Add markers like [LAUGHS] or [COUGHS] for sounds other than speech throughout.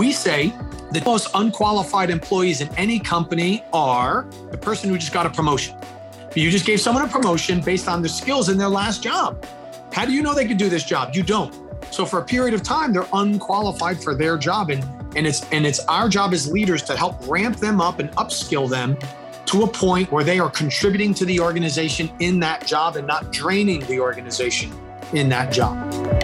We say the most unqualified employees in any company are the person who just got a promotion. You just gave someone a promotion based on their skills in their last job. How do you know they can do this job? You don't. So for a period of time, they're unqualified for their job. And, and it's and it's our job as leaders to help ramp them up and upskill them to a point where they are contributing to the organization in that job and not draining the organization in that job.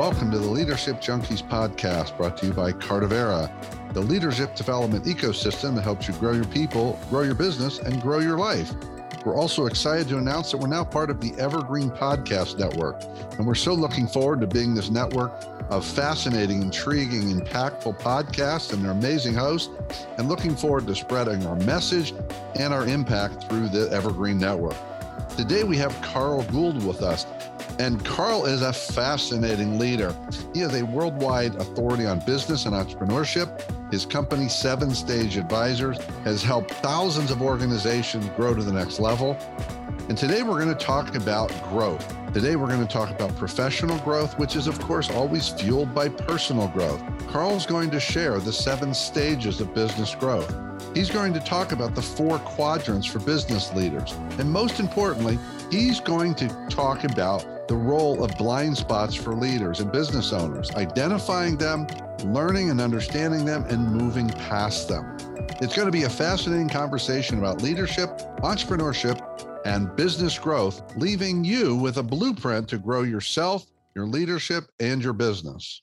Welcome to the Leadership Junkies podcast brought to you by Cardivera, the leadership development ecosystem that helps you grow your people, grow your business, and grow your life. We're also excited to announce that we're now part of the Evergreen Podcast Network. And we're so looking forward to being this network of fascinating, intriguing, impactful podcasts and their amazing hosts, and looking forward to spreading our message and our impact through the Evergreen Network. Today we have Carl Gould with us. And Carl is a fascinating leader. He is a worldwide authority on business and entrepreneurship. His company, Seven Stage Advisors, has helped thousands of organizations grow to the next level. And today we're going to talk about growth. Today we're going to talk about professional growth, which is, of course, always fueled by personal growth. Carl's going to share the seven stages of business growth. He's going to talk about the four quadrants for business leaders. And most importantly, he's going to talk about the role of blind spots for leaders and business owners, identifying them, learning and understanding them, and moving past them. It's going to be a fascinating conversation about leadership, entrepreneurship, and business growth, leaving you with a blueprint to grow yourself, your leadership, and your business.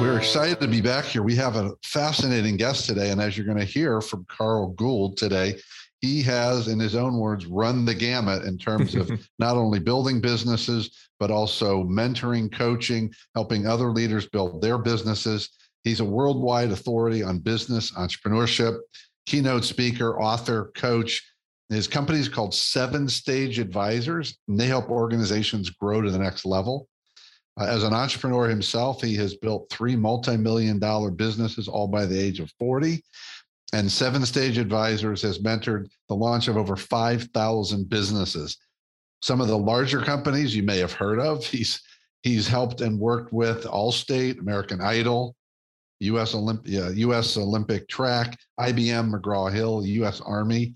We're excited to be back here. We have a fascinating guest today. And as you're going to hear from Carl Gould today, he has, in his own words, run the gamut in terms of [LAUGHS] not only building businesses, but also mentoring, coaching, helping other leaders build their businesses. He's a worldwide authority on business, entrepreneurship, keynote speaker, author, coach. His company is called Seven Stage Advisors, and they help organizations grow to the next level. Uh, as an entrepreneur himself, he has built three multi million dollar businesses all by the age of 40. And Seven Stage Advisors has mentored the launch of over 5,000 businesses. Some of the larger companies you may have heard of. He's he's helped and worked with Allstate, American Idol, U.S. Olymp- U.S. Olympic Track, IBM, McGraw Hill, U.S. Army.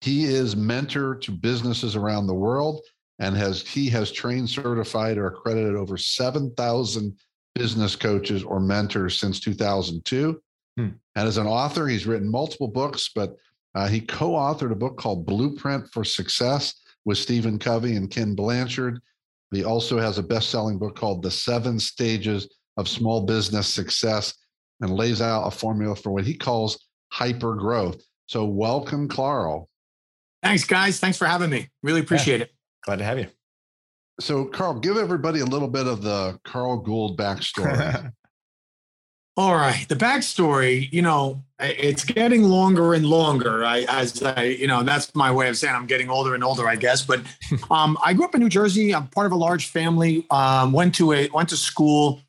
He is mentor to businesses around the world and has he has trained, certified, or accredited over 7,000 business coaches or mentors since 2002. Hmm. And as an author, he's written multiple books, but uh, he co-authored a book called Blueprint for Success with Stephen Covey and Ken Blanchard. He also has a best-selling book called The Seven Stages of Small Business Success and lays out a formula for what he calls hyper growth. So welcome, Carl. Thanks, guys. Thanks for having me. Really appreciate yeah. it. Glad to have you. So, Carl, give everybody a little bit of the Carl Gould backstory. [LAUGHS] All right, the backstory. You know, it's getting longer and longer. I, as I, you know, that's my way of saying I'm getting older and older, I guess. But [LAUGHS] um, I grew up in New Jersey. I'm part of a large family. Um, went to a went to school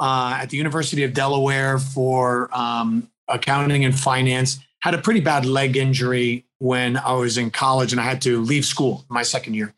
uh, at the University of Delaware for um, accounting and finance. Had a pretty bad leg injury when I was in college and I had to leave school my second year.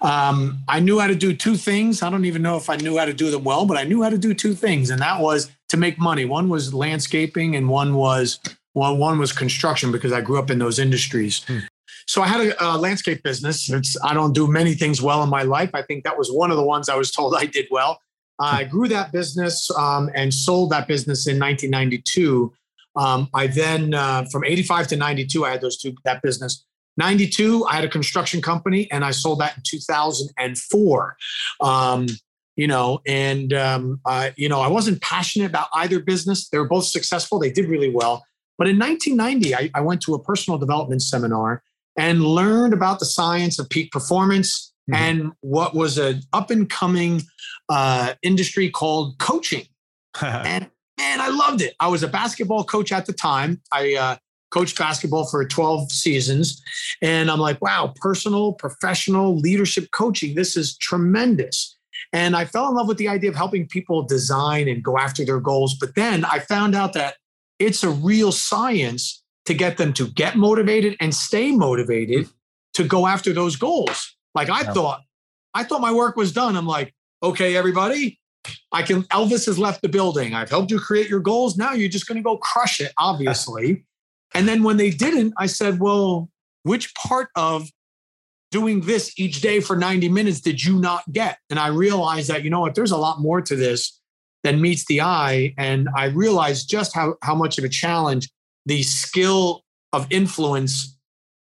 Um, I knew how to do two things. I don't even know if I knew how to do them well, but I knew how to do two things, and that was to make money. One was landscaping, and one was well, one was construction because I grew up in those industries. Hmm. So I had a, a landscape business. It's, I don't do many things well in my life. I think that was one of the ones I was told I did well. I grew that business um, and sold that business in 1992 um, I then, uh, from 85 to 92, I had those two, that business. 92, I had a construction company and I sold that in 2004. Um, you know, and, um, uh, you know, I wasn't passionate about either business. They were both successful. They did really well. But in 1990, I, I went to a personal development seminar and learned about the science of peak performance mm-hmm. and what was an up and coming uh, industry called coaching. [LAUGHS] and man, I loved it. I was a basketball coach at the time. I uh, coached basketball for 12 seasons. And I'm like, wow, personal, professional leadership coaching. This is tremendous. And I fell in love with the idea of helping people design and go after their goals. But then I found out that it's a real science to get them to get motivated and stay motivated to go after those goals. Like I yeah. thought, I thought my work was done. I'm like, okay, everybody, I can, Elvis has left the building. I've helped you create your goals. Now you're just going to go crush it, obviously. and then when they didn't, I said, well, which part of doing this each day for 90 minutes did you not get? And I realized that, you know what, there's a lot more to this than meets the eye. And I realized just how, how much of a challenge the skill of influence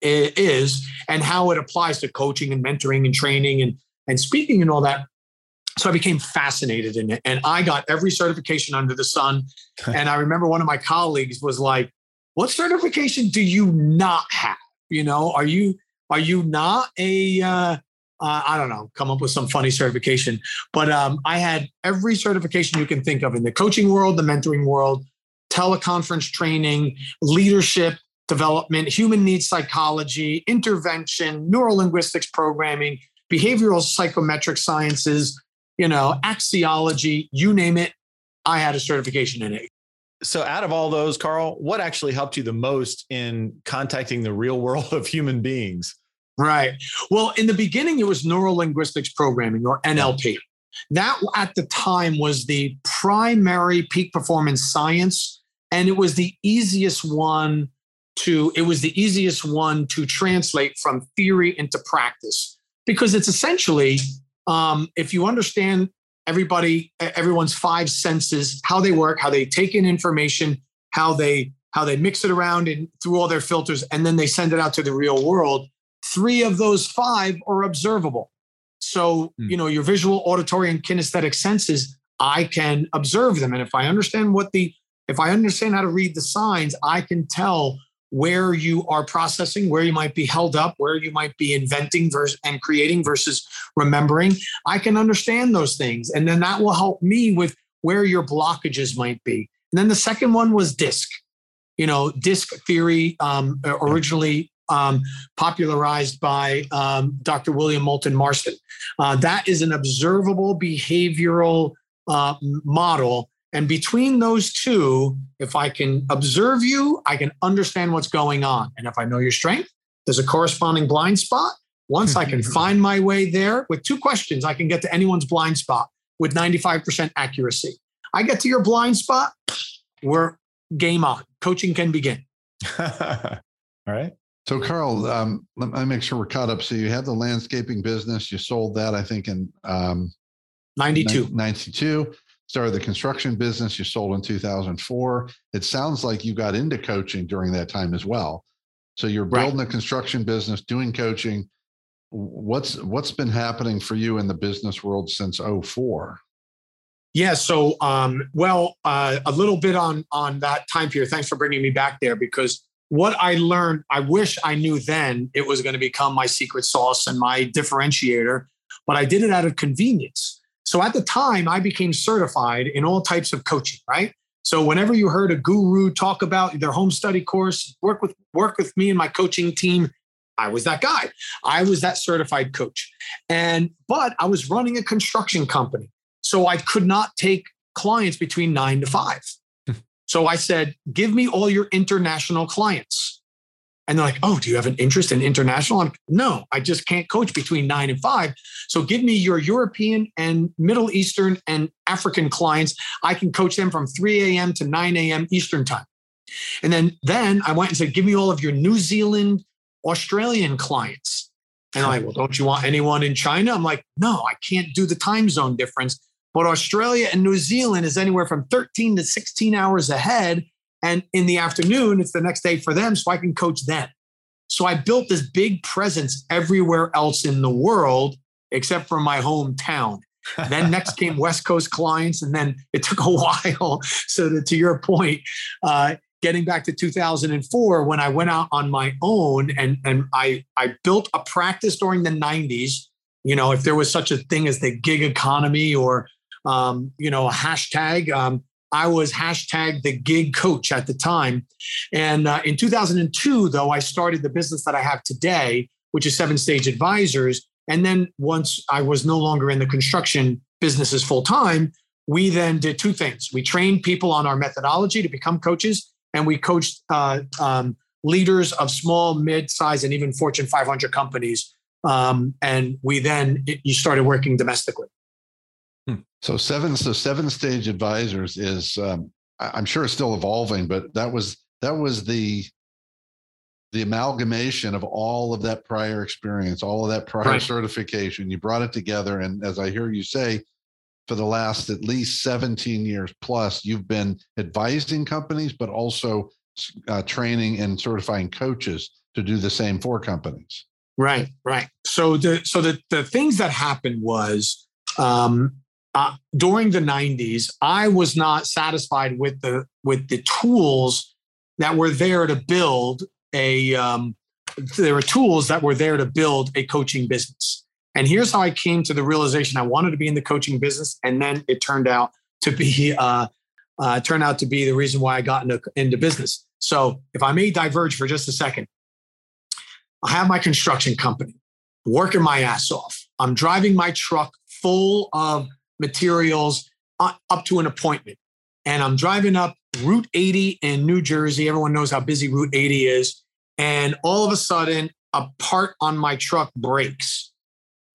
is and how it applies to coaching and mentoring and training and, and speaking and all that. So I became fascinated in it. And I got every certification under the sun. [LAUGHS] and I remember one of my colleagues was like, What certification do you not have? You know, are you are you not a uh, uh, I don't know, come up with some funny certification. But um, I had every certification you can think of in the coaching world, the mentoring world, teleconference training, leadership development, human needs psychology, intervention, neurolinguistics programming, behavioral psychometric sciences, you know, axiology, you name it. I had a certification in it. So, out of all those, Carl, what actually helped you the most in contacting the real world of human beings? Right. Well, in the beginning, it was neurolinguistics programming or NLP. That at the time was the primary peak performance science, and it was the easiest one to it was the easiest one to translate from theory into practice because it's essentially um, if you understand everybody everyone's five senses how they work how they take in information how they how they mix it around and through all their filters and then they send it out to the real world three of those five are observable so hmm. you know your visual auditory and kinesthetic senses i can observe them and if i understand what the if i understand how to read the signs i can tell where you are processing, where you might be held up, where you might be inventing versus, and creating versus remembering. I can understand those things. And then that will help me with where your blockages might be. And then the second one was DISC. You know, DISC theory um, originally um, popularized by um, Dr. William Moulton Marston. Uh, that is an observable behavioral uh, model and between those two, if I can observe you, I can understand what's going on. And if I know your strength, there's a corresponding blind spot. Once I can [LAUGHS] find my way there with two questions, I can get to anyone's blind spot with 95% accuracy. I get to your blind spot, we're game on. Coaching can begin. [LAUGHS] All right. So, Carl, um, let me make sure we're caught up. So, you had the landscaping business. You sold that, I think, in um, 92. 92 started the construction business you sold in 2004 it sounds like you got into coaching during that time as well. So you're building right. a construction business doing coaching. What's what's been happening for you in the business world since 04 yeah so um, well uh, a little bit on on that time period. Thanks for bringing me back there because what i learned i wish i knew then it was going to become my secret sauce and my differentiator but i did it out of convenience so at the time, I became certified in all types of coaching, right? So whenever you heard a guru talk about their home study course, work with work with me and my coaching team, I was that guy. I was that certified coach. And but I was running a construction company. So I could not take clients between 9 to 5. Hmm. so I said, "Give me all your international clients." And they're like, oh, do you have an interest in international? I'm no, I just can't coach between nine and five. So give me your European and Middle Eastern and African clients. I can coach them from 3 a.m. to 9 a.m. Eastern time. And then then I went and said, give me all of your New Zealand, Australian clients. And I'm like, well, don't you want anyone in China? I'm like, no, I can't do the time zone difference. But Australia and New Zealand is anywhere from 13 to 16 hours ahead. And in the afternoon, it's the next day for them, so I can coach them. So I built this big presence everywhere else in the world except for my hometown. then [LAUGHS] next came West Coast clients, and then it took a [LAUGHS] while. So that, to your point, uh, getting back to 2004 when I went out on my own and and I I built a practice during the 90s. You know, if there was such a thing as the gig economy or um, you know a hashtag. Um, I was hashtag the gig coach at the time. And uh, in 2002, though, I started the business that I have today, which is Seven Stage Advisors. And then once I was no longer in the construction businesses full time, we then did two things. We trained people on our methodology to become coaches, and we coached uh, um, leaders of small, mid-size, and even Fortune 500 companies. Um, and we then you started working domestically. Hmm. So seven, so seven stage advisors is, um, I'm sure it's still evolving, but that was that was the the amalgamation of all of that prior experience, all of that prior right. certification. You brought it together, and as I hear you say, for the last at least 17 years plus, you've been advising companies, but also uh, training and certifying coaches to do the same for companies. Right, right. So the so the the things that happened was um, uh, during the 90s, I was not satisfied with the with the tools that were there to build a. Um, there were tools that were there to build a coaching business. And here's how I came to the realization I wanted to be in the coaching business, and then it turned out to be uh, uh, turned out to be the reason why I got into, into business. So if I may diverge for just a second, I have my construction company, working my ass off. I'm driving my truck full of materials uh, up to an appointment, and I'm driving up Route 80 in New Jersey. Everyone knows how busy Route 80 is, and all of a sudden, a part on my truck breaks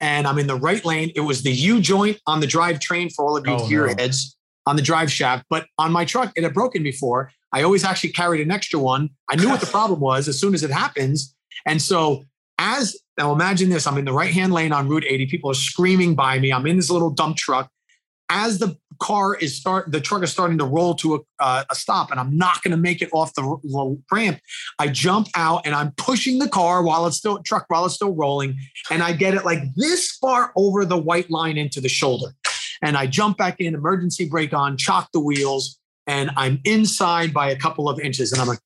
and I'm in the right lane. It was the U joint on the drivetrain for all of you oh, gearheads no. on the drive shaft. But on my truck, it had broken before. I always actually carried an extra one. I knew what the [LAUGHS] problem was as soon as it happens. And so, as now imagine this I'm in the right hand lane on Route 80. People are screaming by me. I'm in this little dump truck. As the car is start the truck is starting to roll to a, uh, a stop and i'm not going to make it off the ramp i jump out and i'm pushing the car while it's still truck while it's still rolling and i get it like this far over the white line into the shoulder and i jump back in emergency brake on chock the wheels and i'm inside by a couple of inches and i'm like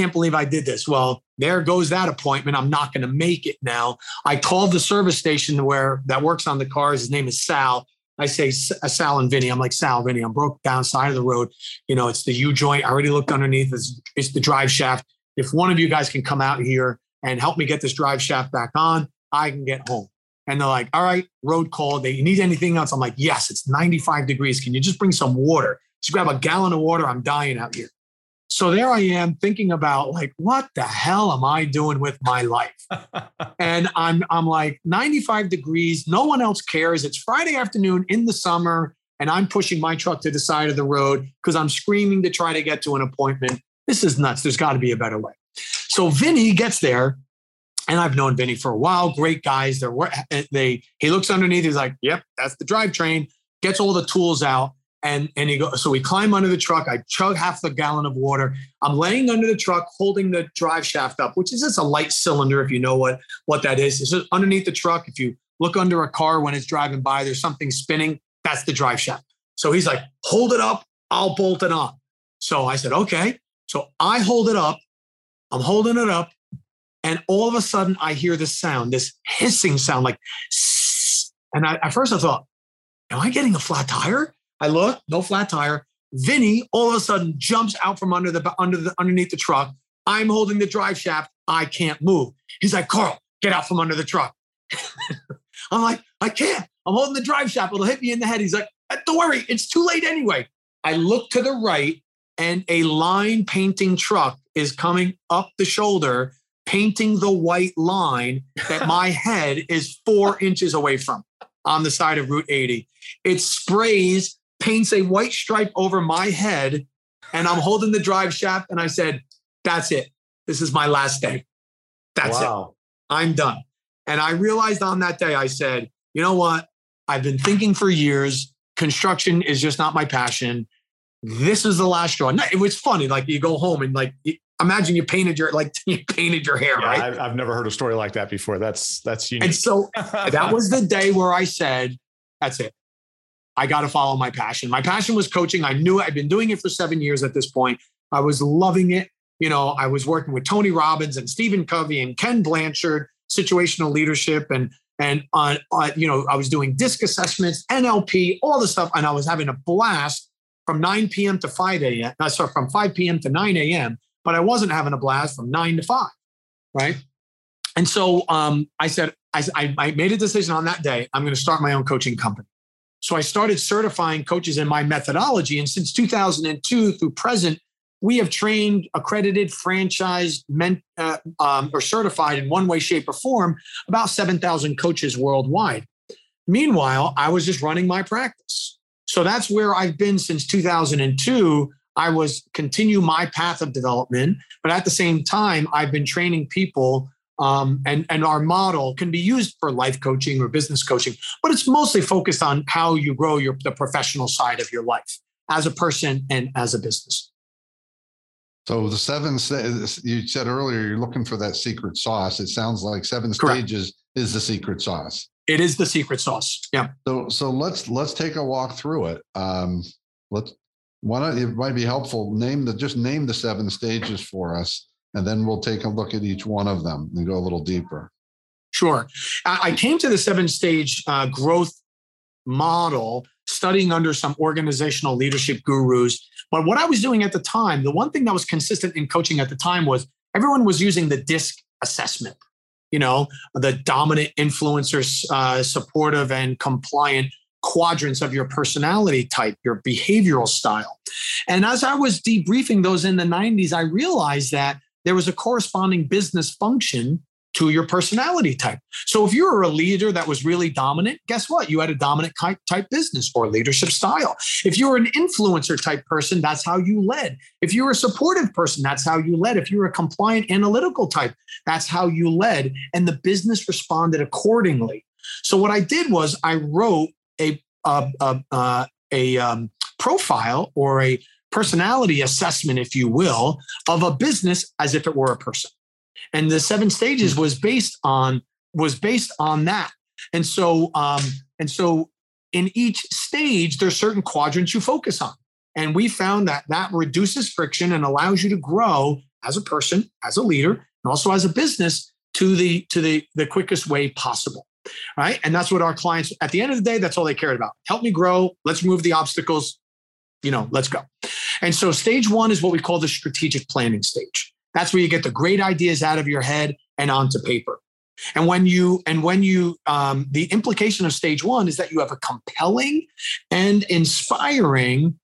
can't believe i did this well there goes that appointment i'm not going to make it now i called the service station where that works on the cars his name is sal I say uh, Sal and Vinny. I'm like Sal, Vinny. I'm broke down side of the road. You know, it's the U joint. I already looked underneath. It's, it's the drive shaft. If one of you guys can come out here and help me get this drive shaft back on, I can get home. And they're like, all right, road call. They you need anything else? I'm like, yes, it's 95 degrees. Can you just bring some water? Just grab a gallon of water. I'm dying out here. So there I am thinking about like, what the hell am I doing with my life? [LAUGHS] and I'm I'm like 95 degrees, no one else cares. It's Friday afternoon in the summer, and I'm pushing my truck to the side of the road because I'm screaming to try to get to an appointment. This is nuts. There's got to be a better way. So Vinny gets there, and I've known Vinny for a while. Great guys. They're eh, eh, they he looks underneath. He's like, "Yep, that's the drivetrain." Gets all the tools out and and he go so we climb under the truck. I chug half the gallon of water. I'm laying under the truck holding the drive shaft up which is just a light cylinder if you know what what that is. It's underneath the truck. If you look under a car when it's driving by there's something spinning. That's the drive shaft. So he's like hold it up. I'll bolt it on. So i said okay. So i hold it up. I'm holding it up. And all of a sudden i hear this sound this hissing sound like and I, at first i thought am i getting a flat tire I look, no flat tire. Vinny all of a sudden jumps out from under the under the underneath the truck. I'm holding the drive shaft. I can't move. He's like, Carl, get out from under the truck. [LAUGHS] I'm like, I can't. I'm holding the drive shaft. It'll hit me in the head. He's like, uh, don't worry, it's too late anyway. I look to the right, and a line painting truck is coming up the shoulder, painting the white line that my [LAUGHS] head is four inches away from on the side of Route 80. It sprays paints a white stripe over my head, and I'm holding the drive shaft. And I said, That's it. This is my last day. That's wow. it. I'm done. And I realized on that day, I said, You know what? I've been thinking for years. Construction is just not my passion. This is the last straw. It was funny. Like you go home and like imagine you painted your like [LAUGHS] you painted your hair. Yeah, right? I've, I've never heard a story like that before. That's that's unique. And so [LAUGHS] that was the day where I said, "That's it. I got to follow my passion. My passion was coaching. I knew I'd been doing it for seven years at this point. I was loving it. You know, I was working with Tony Robbins and Stephen Covey and Ken Blanchard, situational leadership, and and on, on you know, I was doing disc assessments, NLP, all the stuff, and I was having a blast from 9 p.m. to 5 a.m. Uh, sorry, from 5 p.m. to 9 a.m. But I wasn't having a blast from 9 to 5, right? And so um, I said, I, I made a decision on that day. I'm going to start my own coaching company. So I started certifying coaches in my methodology. And since 2002 through present, we have trained, accredited, franchised, meant, uh, um, or certified in one way, shape, or form about 7,000 coaches worldwide. Meanwhile, I was just running my practice. So that's where I've been since 2002. I was continue my path of development, but at the same time, I've been training people um, and, and our model can be used for life coaching or business coaching, but it's mostly focused on how you grow your, the professional side of your life as a person and as a business. So the seven you said earlier, you're looking for that secret sauce. It sounds like seven Correct. stages is the secret sauce. It is the secret sauce. Yeah. So so let's let's take a walk through it. Um, let's why don't it might be helpful name the just name the seven stages for us and then we'll take a look at each one of them and go a little deeper. Sure. I came to the seven stage uh, growth model studying under some organizational leadership gurus. But what I was doing at the time, the one thing that was consistent in coaching at the time was everyone was using the DISC assessment, you know, the dominant influencers, uh, supportive and compliant quadrants of your personality type, your behavioral style. And as I was debriefing those in the 90s, I realized that there was a corresponding business function to your personality type. So if you were a leader that was really dominant, guess what? You had a dominant type business or leadership style. If you were an influencer type person, that's how you led. If you were a supportive person, that's how you led. If you were a compliant analytical type, that's how you led. And the business responded accordingly. So what I did was I wrote a a, a, a, a um, profile or a personality assessment, if you will, of a business as if it were a person. And the seven stages was based on was based on that. And so um, and so in each stage, there's certain quadrants you focus on. And we found that that reduces friction and allows you to grow as a person, as a leader, and also as a business to the to the the quickest way possible. Right. And that's what our clients at the end of the day, that's all they cared about. Help me grow. Let's move the obstacles. You know, let's go. And so stage one is what we call the strategic planning stage. That's where you get the great ideas out of your head and onto paper. And when you and when you um, the implication of stage one is that you have a compelling and inspiring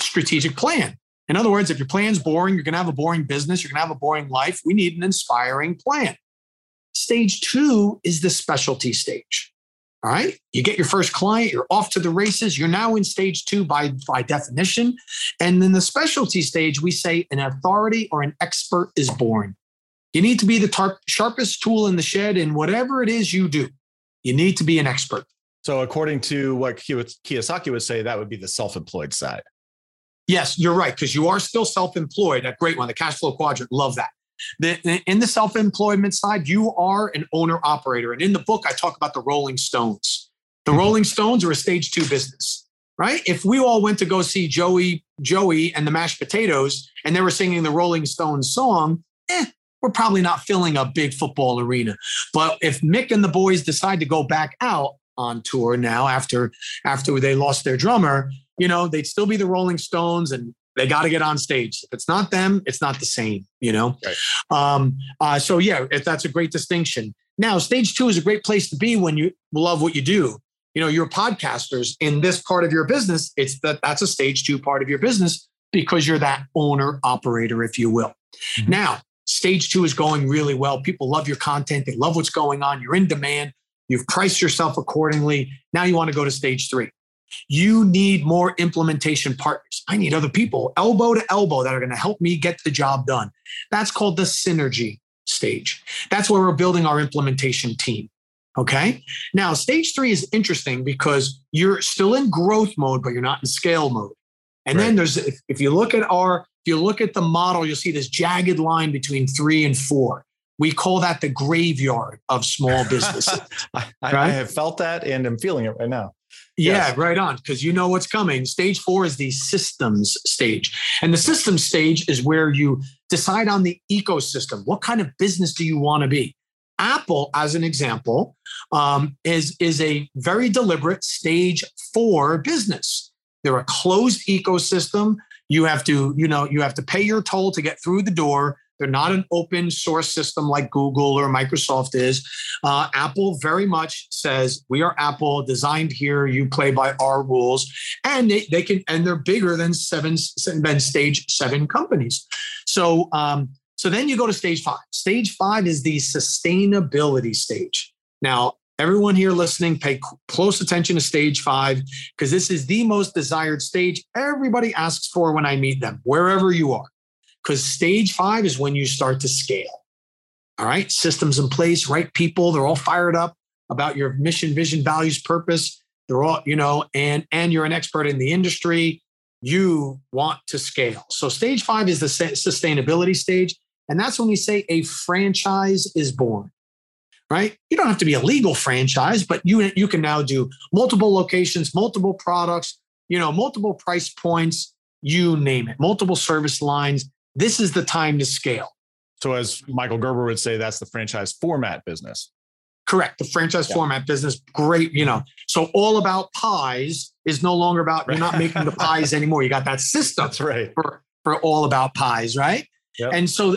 strategic plan. In other words, if your plan's boring, you're going to have a boring business, you're going to have a boring life. We need an inspiring plan. Stage two is the specialty stage. All right. You get your first client, you're off to the races. You're now in stage two by, by definition. And in the specialty stage, we say an authority or an expert is born. You need to be the tar- sharpest tool in the shed in whatever it is you do. You need to be an expert. So, according to what Kiyosaki would say, that would be the self employed side. Yes, you're right, because you are still self employed. A great one, the cash flow quadrant. Love that. The, in the self employment side, you are an owner operator. And in the book, I talk about the Rolling Stones. The mm-hmm. Rolling Stones are a stage two business, right? If we all went to go see Joey, Joey and the mashed potatoes, and they were singing the Rolling Stones song, eh, we're probably not filling a big football arena. But if Mick and the boys decide to go back out on tour now after after they lost their drummer, you know, they'd still be the Rolling Stones and they got to get on stage. If it's not them, it's not the same, you know? Right. Um, uh, so, yeah, if that's a great distinction. Now, stage two is a great place to be when you love what you do. You know, you're podcasters in this part of your business. It's that that's a stage two part of your business because you're that owner operator, if you will. Mm-hmm. Now, stage two is going really well. People love your content. They love what's going on. You're in demand. You've priced yourself accordingly. Now you want to go to stage three. You need more implementation partners. I need other people, elbow to elbow, that are going to help me get the job done. That's called the synergy stage. That's where we're building our implementation team. Okay. Now, stage three is interesting because you're still in growth mode, but you're not in scale mode. And right. then there's, if, if you look at our, if you look at the model, you'll see this jagged line between three and four. We call that the graveyard of small [LAUGHS] businesses. I, right? I have felt that and I'm feeling it right now. Yeah, right on. Because you know what's coming. Stage four is the systems stage. And the systems stage is where you decide on the ecosystem. What kind of business do you want to be? Apple, as an example, um, is, is a very deliberate stage four business. They're a closed ecosystem. You have to, you know, you have to pay your toll to get through the door. They're not an open source system like Google or Microsoft is. Uh, Apple very much says we are Apple, designed here. You play by our rules, and they, they can and they're bigger than seven than stage seven companies. So um, so then you go to stage five. Stage five is the sustainability stage. Now everyone here listening, pay close attention to stage five because this is the most desired stage everybody asks for when I meet them, wherever you are because stage five is when you start to scale. All right, systems in place, right people, they're all fired up about your mission, vision, values, purpose. They're all, you know, and and you're an expert in the industry. You want to scale. So stage five is the sustainability stage, and that's when we say a franchise is born. Right? You don't have to be a legal franchise, but you you can now do multiple locations, multiple products, you know, multiple price points, you name it, multiple service lines this is the time to scale. So, as Michael Gerber would say, that's the franchise format business. Correct. The franchise yeah. format business, great. You know, so all about pies is no longer about you're not making the [LAUGHS] pies anymore. You got that system. That's right. For, for all about pies, right? Yep. And so,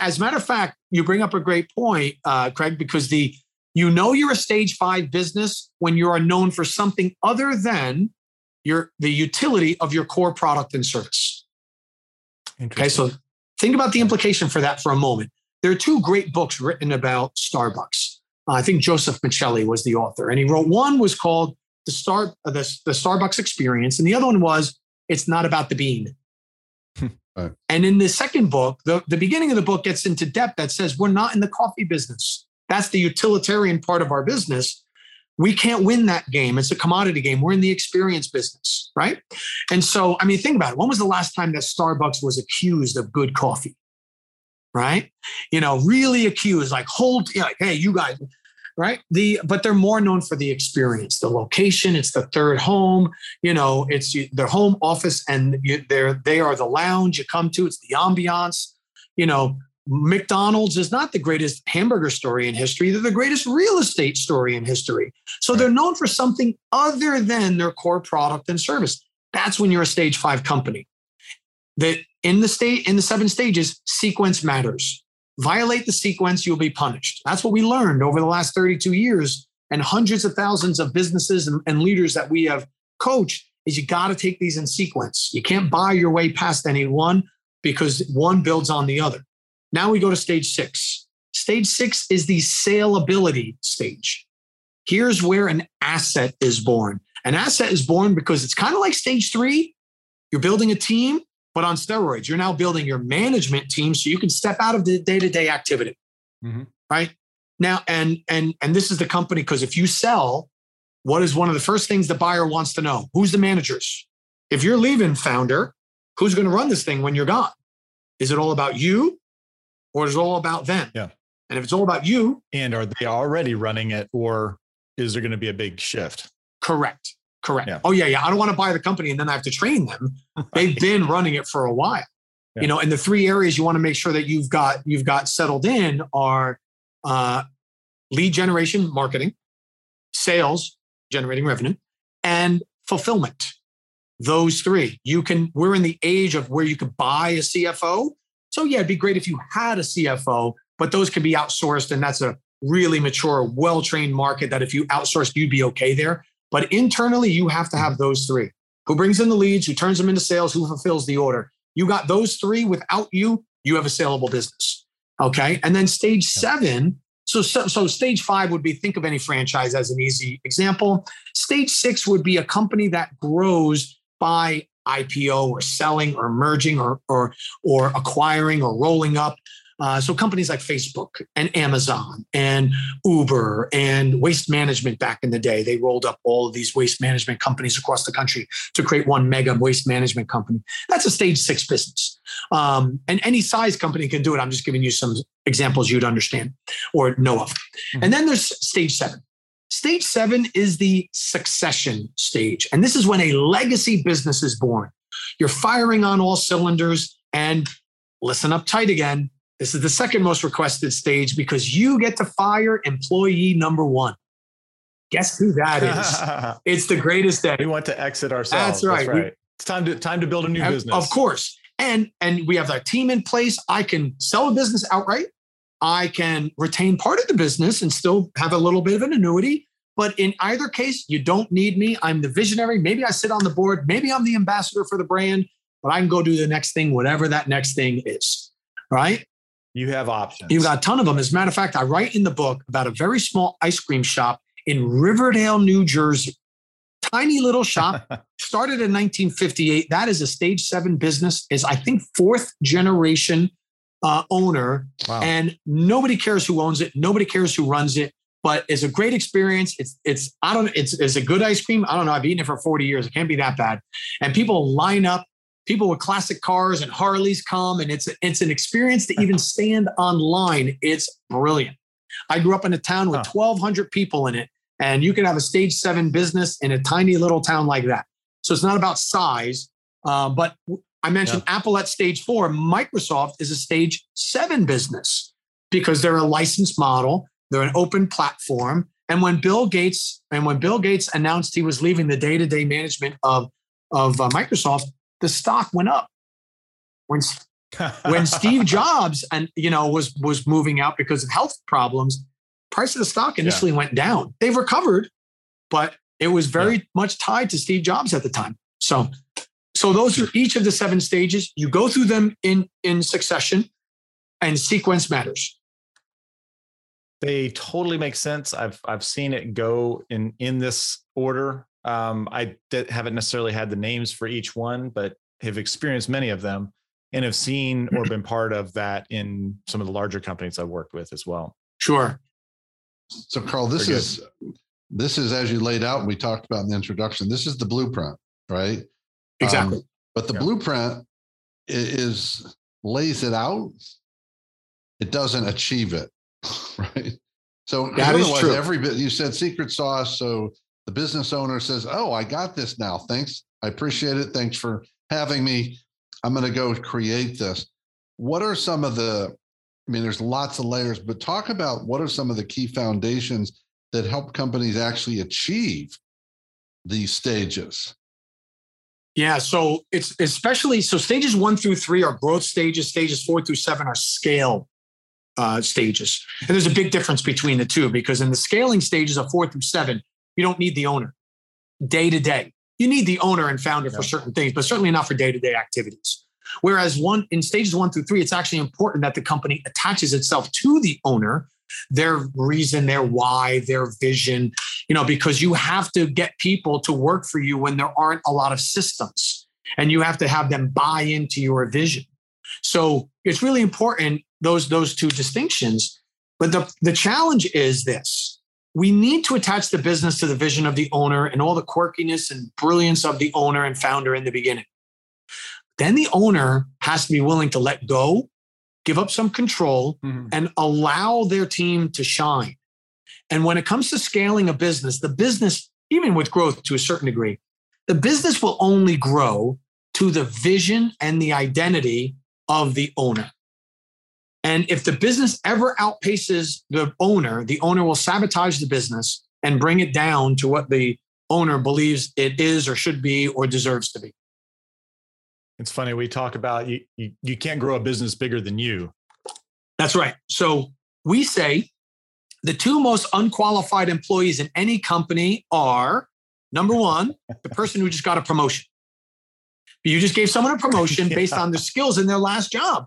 as a matter of fact, you bring up a great point, uh, Craig, because the you know you're a stage five business when you are known for something other than your the utility of your core product and service. Okay, so think about the implication for that for a moment. There are two great books written about Starbucks. Uh, I think Joseph Michelli was the author, and he wrote one was called the Star uh, the, the Starbucks Experience, and the other one was It's Not About the Bean. right. And in the second book, the, the beginning of the book gets into depth that says we're not in the coffee business. That's the utilitarian part of our business we can't win that game. It's a commodity game. We're in the experience business, right? And so, I mean, think about it. When was the last time that Starbucks was accused of good coffee? Right? You know, really accused, like hold, you know, like, hey, you guys, right? The but they're more known for the experience, the location. It's the third home. You know, it's their home office, and they're they are the lounge you come to. It's the ambiance. You know, McDonald's is not the greatest hamburger story in history. They're the greatest real estate story in history. So they're known for something other than their core product and service. That's when you're a stage five company. That in the state, in the seven stages, sequence matters. Violate the sequence, you'll be punished. That's what we learned over the last 32 years and hundreds of thousands of businesses and, and leaders that we have coached is you got to take these in sequence. You can't buy your way past any one because one builds on the other. Now we go to stage six. Stage six is the saleability stage. Here's where an asset is born. An asset is born because it's kind of like stage three. You're building a team, but on steroids. You're now building your management team so you can step out of the day-to-day activity. Mm-hmm. Right? Now, and and and this is the company because if you sell, what is one of the first things the buyer wants to know? Who's the managers? If you're leaving founder, who's going to run this thing when you're gone? Is it all about you or is it all about them? Yeah. And if it's all about you. And are they already running it or is there going to be a big shift? Correct. Correct. Yeah. Oh, yeah. Yeah. I don't want to buy the company and then I have to train them. [LAUGHS] They've been running it for a while. Yeah. You know, and the three areas you want to make sure that you've got you've got settled in are uh, lead generation, marketing, sales, generating revenue, and fulfillment. Those three. You can. We're in the age of where you could buy a CFO so yeah, it'd be great if you had a CFO, but those could be outsourced, and that's a really mature, well-trained market that if you outsourced, you'd be okay there. But internally, you have to have those three. Who brings in the leads, who turns them into sales, who fulfills the order. You got those three. Without you, you have a saleable business. Okay. And then stage seven. So, so, so stage five would be think of any franchise as an easy example. Stage six would be a company that grows by IPO or selling or merging or or or acquiring or rolling up. Uh, so companies like Facebook and Amazon and Uber and Waste Management back in the day, they rolled up all of these waste management companies across the country to create one mega waste management company. That's a stage six business. Um, and any size company can do it. I'm just giving you some examples you'd understand or know of. Mm-hmm. And then there's stage seven. Stage seven is the succession stage. And this is when a legacy business is born. You're firing on all cylinders. And listen up tight again. This is the second most requested stage because you get to fire employee number one. Guess who that is? [LAUGHS] it's the greatest day. We want to exit ourselves. That's right. That's right. it's time to time to build a new business. Of course. And and we have that team in place. I can sell a business outright. I can retain part of the business and still have a little bit of an annuity. But in either case, you don't need me. I'm the visionary. Maybe I sit on the board. Maybe I'm the ambassador for the brand, but I can go do the next thing, whatever that next thing is. Right? You have options. You've got a ton of them. As a matter of fact, I write in the book about a very small ice cream shop in Riverdale, New Jersey. Tiny little shop, [LAUGHS] started in 1958. That is a stage seven business, is I think fourth generation uh, owner, Wow. and nobody cares who owns it. Nobody cares who runs it. But it's a great experience. It's it's I don't it's it's a good ice cream. I don't know. I've eaten it for 40 years. It can't be that bad. And people line up. People with classic cars and Harleys come, and it's it's an experience to even [LAUGHS] stand online. It's brilliant. I grew up in a town with Huh. 1,200 people in it, and you can have a stage seven business in a tiny little town like that. So it's not about size, uh, but I mentioned Apple at stage four. Microsoft is a stage seven business because they're a licensed model. They're an open platform. And when Bill Gates and when Bill Gates announced he was leaving the day-to-day management of of uh, Microsoft, the stock went up. When when [LAUGHS] Steve Jobs and you know was was moving out because of health problems, price of the stock initially went down. They've recovered, but it was very much tied to Steve Jobs at the time. So so those are each of the seven stages. You go through them in in succession and sequence matters. they totally make sense. I've I've seen it go in in this order. Um, I di- haven't necessarily had the names for each one, but have experienced many of them and have seen or been part of that in some of the larger companies I've worked with as well. Sure. So, Carl, this Very is this is as you laid out and we talked about in the introduction. This is the blueprint, right? Exactly. Um, but the Yeah. blueprint is lays it out. It doesn't achieve it, [LAUGHS] right? So that is true. Every bit you said secret sauce. So the business owner says, "Oh, I got this now. Thanks. I appreciate it. Thanks for having me. I'm going to go create this." What are some of the? I mean, there's lots of layers, but talk about what are some of the key foundations that help companies actually achieve these stages. Yeah, so it's especially so stages one through three are growth stages. Stages four through seven are scale uh, stages, and there's a big difference between the two because in the scaling stages of four through seven, you don't need the owner day to day. You need the owner and founder for certain things, but certainly not for day to day activities. Whereas one in stages one through three, it's actually important that the company attaches itself to the owner, their reason, their why, their vision, you know, because you have to get people to work for you when there aren't a lot of systems and you have to have them buy into your vision. So it's really important those those two distinctions. But the, the challenge is this. We need to attach the business to the vision of the owner and all the quirkiness and brilliance of the owner and founder in the beginning. Then the owner has to be willing to let go, give up some control, mm-hmm. and allow their team to shine. And when it comes to scaling a business, the business, even with growth to a certain degree, the business will only grow to the vision and the identity of the owner. And if the business ever outpaces the owner, the owner will sabotage the business and bring it down to what the owner believes it is or should be or deserves to be. It's funny we talk about you, you you can't grow a business bigger than you. That's right. So we say the two most unqualified employees in any company are number one, the person who just got a promotion. You just gave someone a promotion [LAUGHS] based on their skills in their last job.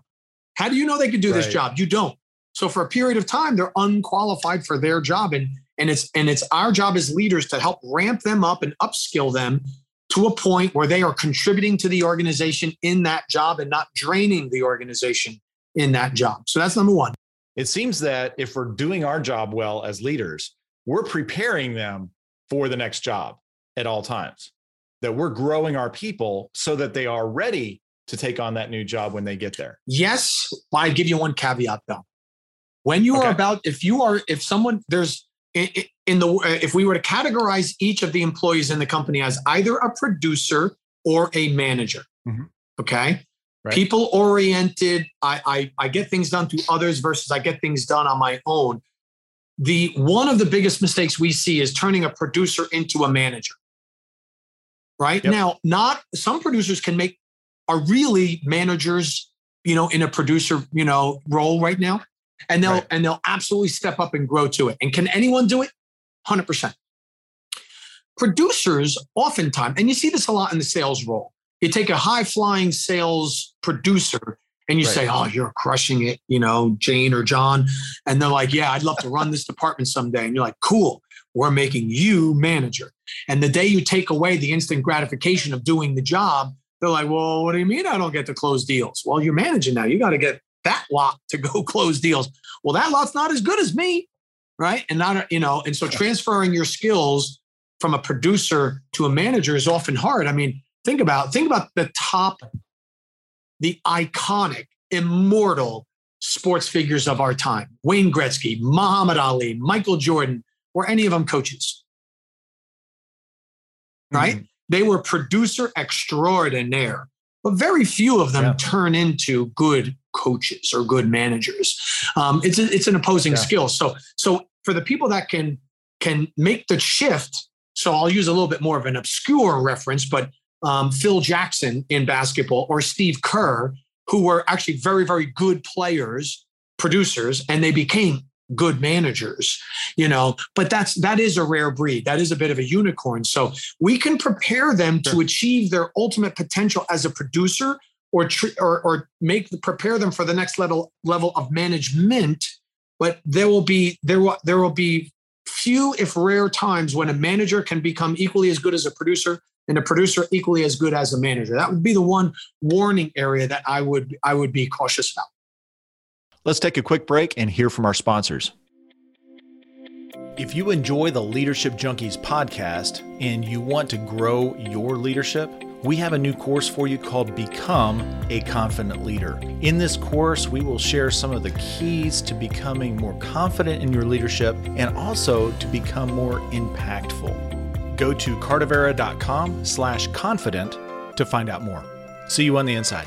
How do you know they could do this job? You don't. So for a period of time, they're unqualified for their job. And, and it's and it's our job as leaders to help ramp them up and upskill them to a point where they are contributing to the organization in that job and not draining the organization in that job. So that's number one. It seems that if we're doing our job well as leaders, we're preparing them for the next job at all times. That we're growing our people so that they are ready to take on that new job when they get there. Yes, I give you one caveat though. When you are about, if you are, if someone there's in, the if we were to categorize each of the employees in the company as either a producer or a manager, Mhm. okay, Right. people oriented. I, I I get things done through others versus I get things done on my own. The one of the biggest mistakes we see is turning a producer into a manager. Right Yep. now, not some producers can make are really managers, you know, in a producer, you know, role right now. And they'll Right. and they'll absolutely step up and grow to it. And can anyone do it? 100%. Producers oftentimes, and you see this a lot in the sales role. You take a high flying sales producer and you Right. say, "Oh, you're crushing it," you know, Jane or John, and they're like, "Yeah, I'd love to run this department someday." And you're like, "Cool, we're making you manager." And the day you take away the instant gratification of doing the job, they're like, "Well, what do you mean I don't get to close deals?" Well, you're managing now. You got to get that lot to go [LAUGHS] close deals. Well, that lot's not as good as me, right? And not, you know, and so transferring your skills from a producer to a manager is often hard. I mean, think about think about the top, the iconic, immortal sports figures of our time: Wayne Gretzky, Muhammad Ali, Michael Jordan. Were any of them coaches? Right? Mhm. They were producer extraordinaire, but very few of them Yeah. turn into good coaches or good managers. Um, it's a, it's an opposing Yeah. skill. So so for the people that can can make the shift. So I'll use a little bit more of an obscure reference, but um, Phil Jackson in basketball or Steve Kerr, who were actually very very good players, producers, and they became good managers you know but that's that is a rare breed that is a bit of a unicorn so we can prepare them to achieve their ultimate potential as a producer or tr- or, or make prepare them for the next level level of management but there will be there will there will be few if rare times when a manager can become equally as good as a producer and a producer equally as good as a manager that would be the one warning area that i would i would be cautious about Let's take a quick break and hear from our sponsors. If you enjoy the Leadership Junkies podcast and you want to grow your leadership, we have a new course for you called Become a Confident Leader. In this course, we will share some of the keys to becoming more confident in your leadership and also to become more impactful. Go to cardavera.com slash confident to find out more. See you on the inside.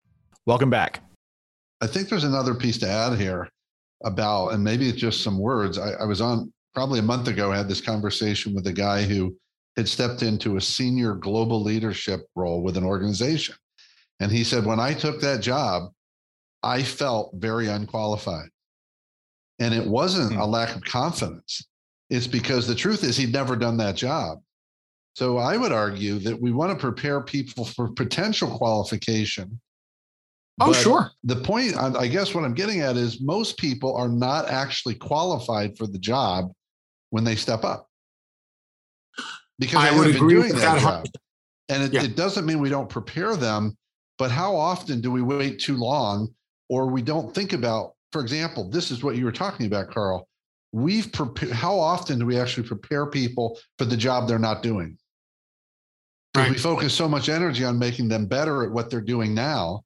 Welcome back. I think there's another piece to add here about, and maybe it's just some words. I, I was on probably a month ago, I had this conversation with a guy who had stepped into a senior global leadership role with an organization. And he said, when I took that job, I felt very unqualified. And it wasn't Hmm. a lack of confidence. It's because the truth is he'd never done that job. So I would argue that we want to prepare people for potential qualification. Oh But sure The point, I guess, what I'm getting at is most people are not actually qualified for the job when they step up because I they would agree doing that that job. And it, Yeah. it doesn't mean we don't prepare them, but how often do we wait too long or we don't think about, for example, this is what you were talking about, Carl. We've prepared, how often do we actually prepare people for the job they're not doing? Because we focus so much energy on making them better at what they're doing now.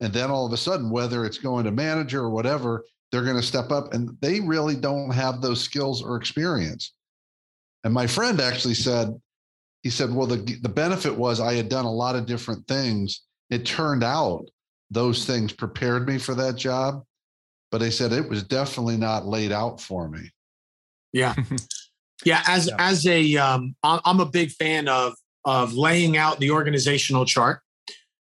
And then all of a sudden, whether it's going to manager or whatever, they're going to step up and they really don't have those skills or experience. And my friend actually said, he said, well, the, the benefit was I had done a lot of different things. It turned out those things prepared me for that job. but they said it was definitely not laid out for me. Yeah. [LAUGHS] Yeah. As, Yeah. as a, um, I- I'm a big fan of, of laying out the organizational chart,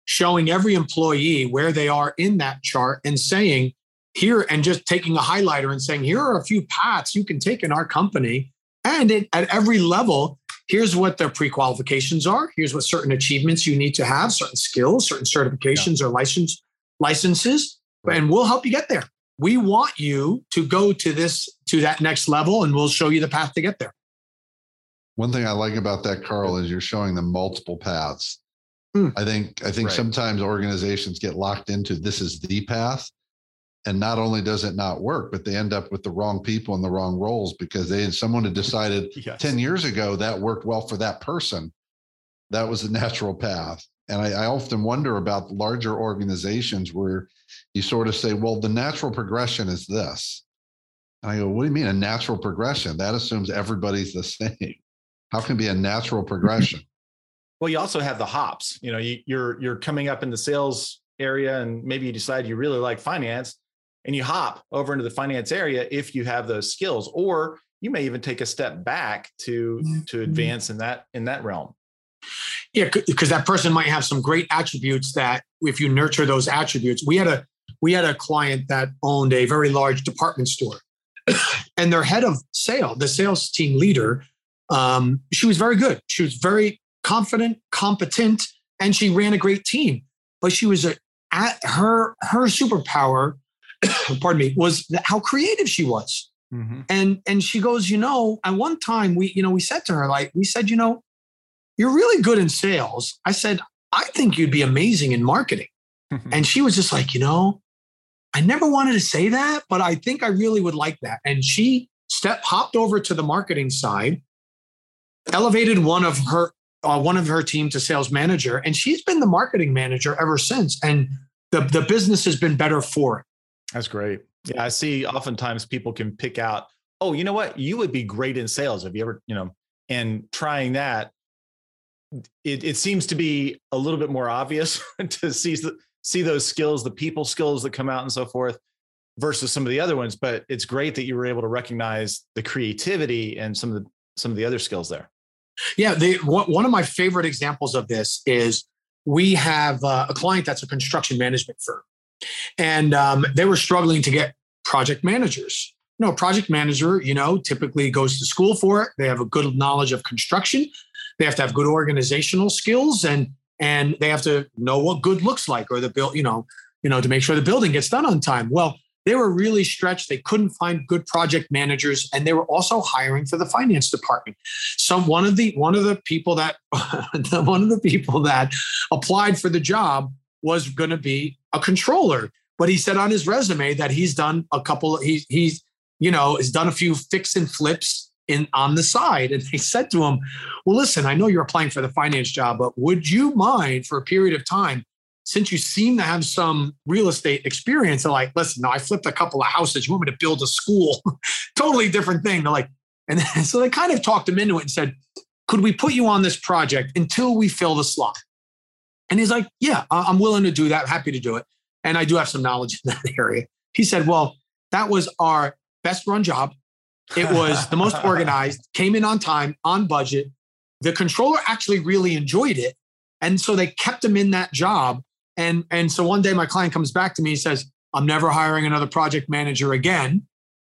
showing every employee where they are in that chart and saying here, and just taking a highlighter and saying, here are a few paths you can take in our company. And it, at every level, here's what their pre-qualifications are. Here's what certain achievements you need to have, certain skills, certain certifications or license licenses, and we'll help you get there. We want you to go to this to that next level, and we'll show you the path to get there. One thing I like about that, Carl, is you're showing them multiple paths. Hmm. I think I think Right. sometimes organizations get locked into this is the path. And not only does it not work, but they end up with the wrong people in the wrong roles because they someone had [LAUGHS] decided Yes. 10 years ago that worked well for that person. That was the [LAUGHS] natural path. And I, I often wonder about larger organizations where you sort of say, well, the natural progression is this. And I go, what do you mean a natural progression? That assumes everybody's the [LAUGHS] same. How can it be a natural progression? Well, you also have the hops. You know, you, you're you're coming up in the sales area, and maybe you decide you really like finance, and you hop over into the finance area if you have those skills, or you may even take a step back to to advance in that in that realm. Yeah, because that person might have some great attributes that if you nurture those attributes, we had a we had a client that owned a very large department store, [COUGHS] and their head of sale, the sales team leader, um, she was very good. She was very confident, competent, and she ran a great team. But she was a at her her superpower, [COUGHS] pardon me, was how creative she was. Mm-hmm. And and she goes, you know, at one time we, you know, we said to her, like, we said, you know, you're really good in sales. I said, I think you'd be amazing in marketing. [LAUGHS] And she was just like, you know, I never wanted to say that, but I think I really would like that. And she step hopped over to the marketing side, elevated one of her uh, one of her team to sales manager, and she's been the marketing manager ever since. And the the business has been better for it. That's great. Yeah, I see oftentimes people can pick out, oh, you know what? You would be great in sales. Have you ever, you know, and trying that, it, it seems to be a little bit more obvious [LAUGHS] to see the- see those skills, the people skills that come out and so forth, versus some of the other ones. But it's great that you were able to recognize the creativity and some of the some of the other skills there. Yeah, one of my favorite examples of this is we have uh, a client that's a construction management firm, and um, they were struggling to get project managers. You know, project manager, you know, typically goes to school for it. They have a good knowledge of construction. They have to have good organizational skills, and and they have to know what good looks like, or the build, you know, you know, to make sure the building gets done on time. Well, they were really stretched. They couldn't find good project managers, and they were also hiring for the finance department. Some one of the one of the people that [LAUGHS] one of the people that applied for the job was going to be a controller. But he said on his resume that he's done a couple he's he's you know has done a few fix and flips in on the side. And they said to him well listen i know you're applying for the finance job but would you mind for a period of time since you seem to have some real estate experience they're like listen no, i flipped a couple of houses you want me to build a school [LAUGHS] totally different thing they're like and then, [LAUGHS] so they kind of talked him into it and said, could we put you on this project until we fill the slot? And he's like, yeah, I'm willing to do that. Happy to do it. And I do have some knowledge in [LAUGHS] that area. He said, well, that was our best run job. It was the most organized, came in on time, on budget. The controller actually really enjoyed it. And so they kept him in that job. And, and so one day my client comes back to me and says, I'm never hiring another project manager again.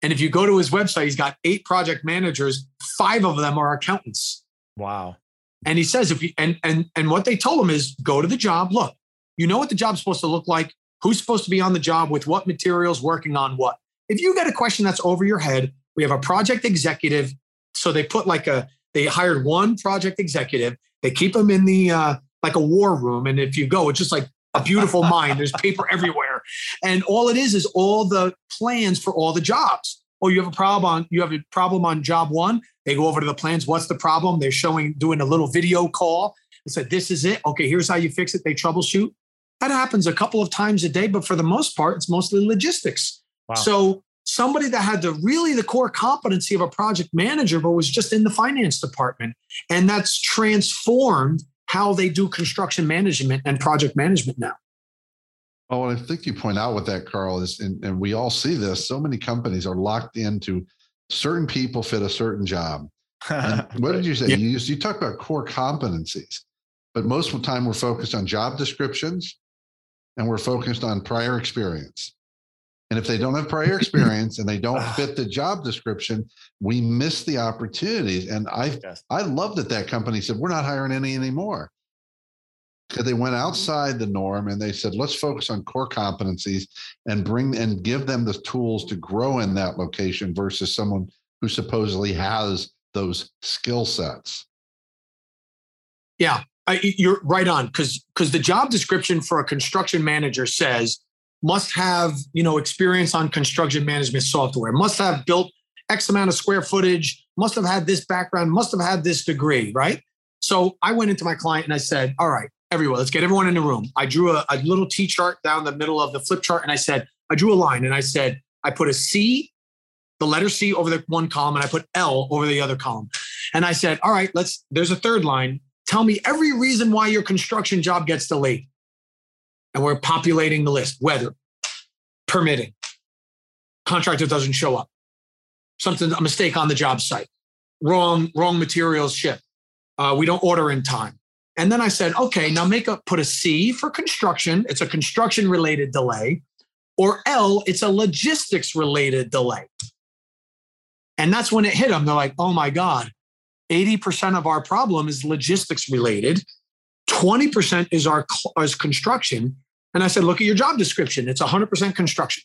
And if you go to his website, he's got eight project managers. Five of them are accountants. Wow. And he says, if you and and and what they told him is go to the job. Look, you know what the job's supposed to look like. Who's supposed to be on the job with what materials, working on what. If you get a question that's over your head, we have a project executive. So they put like a they hired one project executive. They keep them in the uh, like a war room, and if you go, it's just like a beautiful mind. There's paper everywhere, and all it is is all the plans for all the jobs. Oh, you have a problem on you have a problem on job one. They go over to the plans. What's the problem? They're showing doing a little video call. They said, "This is it. Okay, here's how you fix it." They troubleshoot. That happens a couple of times a day, but for the most part, it's mostly logistics. Wow. So somebody that had the really the core competency of a project manager, but was just in the finance department, and that's transformed how they do construction management and project management now. Oh, and I think you point out with that, Carl, is and, and we all see this. So many companies are locked into certain people fit a certain job. [LAUGHS] what did you say? Yeah. You, you talk about core competencies, but most of the time we're focused on job descriptions and we're focused on prior experience. And if they don't have prior experience and they [LAUGHS] don't ah. fit the job description, we miss the opportunities. And I yes. I love that that company said we're not hiring any anymore because they went outside the norm and they said let's focus on core competencies and bring and give them the tools to grow in that location versus someone who supposedly has those skill sets. Yeah, I, you're right on because because the job description for a construction manager says must have you know experience on construction management software, must have built X amount of square footage, must have had this background, must have had this degree, right? So I went into my client and I said, all right, everyone, let's get everyone in the room. I drew a, a little T chart down the middle of the flip chart and I said, I drew a line and I said, I put a C, the letter C over the one column, and I put L over the other column. And I said, all right, let's, there's a third line. Tell me every reason why your construction job gets delayed. And we're populating the list weather, permitting, contractor doesn't show up, something, a mistake on the job site, wrong, wrong materials shipped. Uh, we don't order in time. And then I said, okay, now make a put a C for construction. It's a construction related delay. Or L, it's a logistics related delay. And that's when it hit them. They're like, oh my God, 80% of our problem is logistics related. 20% is our is construction. And I said, look at your job description. It's 100% construction.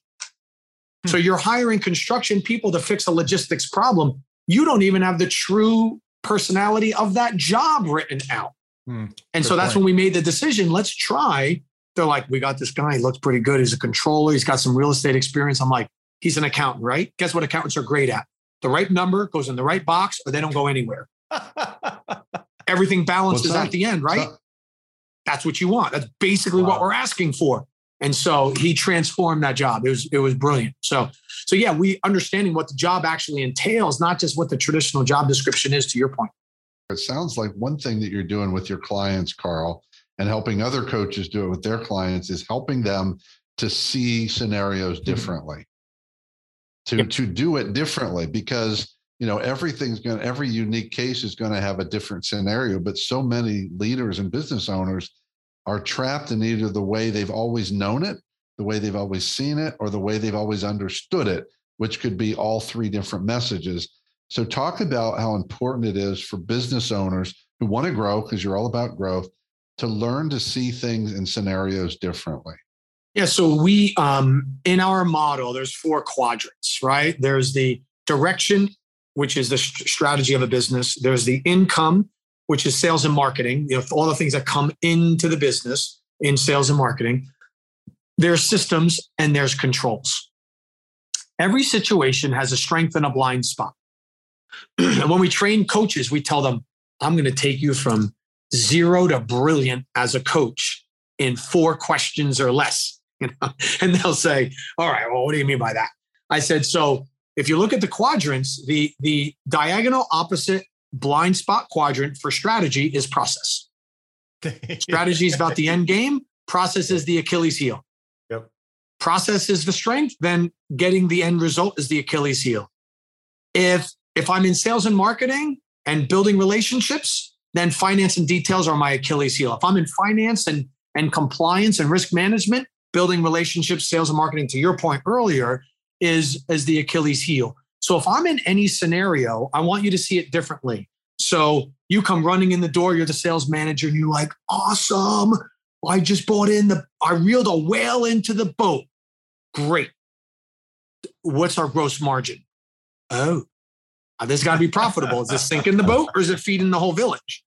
Hmm. So you're hiring construction people to fix a logistics problem. You don't even have the true personality of that job written out. Hmm, and so that's point. when we made the decision. Let's try. They're like, we got this guy. He looks pretty good. He's a controller. He's got some real estate experience. I'm like, he's an accountant, right? Guess what accountants are great at? The right number goes in the right box, or they don't go anywhere. [LAUGHS] Everything balances at the end, right? That's what you want. That's basically wow. what we're asking for. And so he transformed that job. It was it was brilliant. So so yeah, we understanding what the job actually entails, not just what the traditional job description is. To your point. It sounds like one thing that you're doing with your clients, Carl, and helping other coaches do it with their clients is helping them to see scenarios mm-hmm. differently, to, yep. to do it differently because you know everything's going to every unique case is going to have a different scenario but so many leaders and business owners are trapped in either the way they've always known it the way they've always seen it or the way they've always understood it which could be all three different messages so, talk about how important it is for business owners who want to grow, because you're all about growth, to learn to see things and scenarios differently. Yeah. So, we, um, in our model, there's four quadrants, right? There's the direction, which is the st- strategy of a business, there's the income, which is sales and marketing, you know, all the things that come into the business in sales and marketing. There's systems and there's controls. Every situation has a strength and a blind spot. [CLEARS THROAT] and when we train coaches, we tell them, I'm going to take you from zero to brilliant as a coach in four questions or less. [LAUGHS] You know? And they'll say, All right, well, what do you mean by that? I said, So if you look at the quadrants, the, the diagonal opposite blind spot quadrant for strategy is process. [LAUGHS] strategy is about the end game, process is the Achilles heel. Yep. Process is the strength, then getting the end result is the Achilles heel. If if I'm in sales and marketing and building relationships, then finance and details are my Achilles heel. If I'm in finance and, and compliance and risk management, building relationships, sales and marketing, to your point earlier, is, as the Achilles heel. So if I'm in any scenario, I want you to see it differently. So you come running in the door, you're the sales manager, and you're like, awesome. I just bought in the, I reeled a whale into the boat. Great. What's our gross margin? Oh, this got to be profitable. Is this [LAUGHS] sinking the boat or is it feeding the whole village?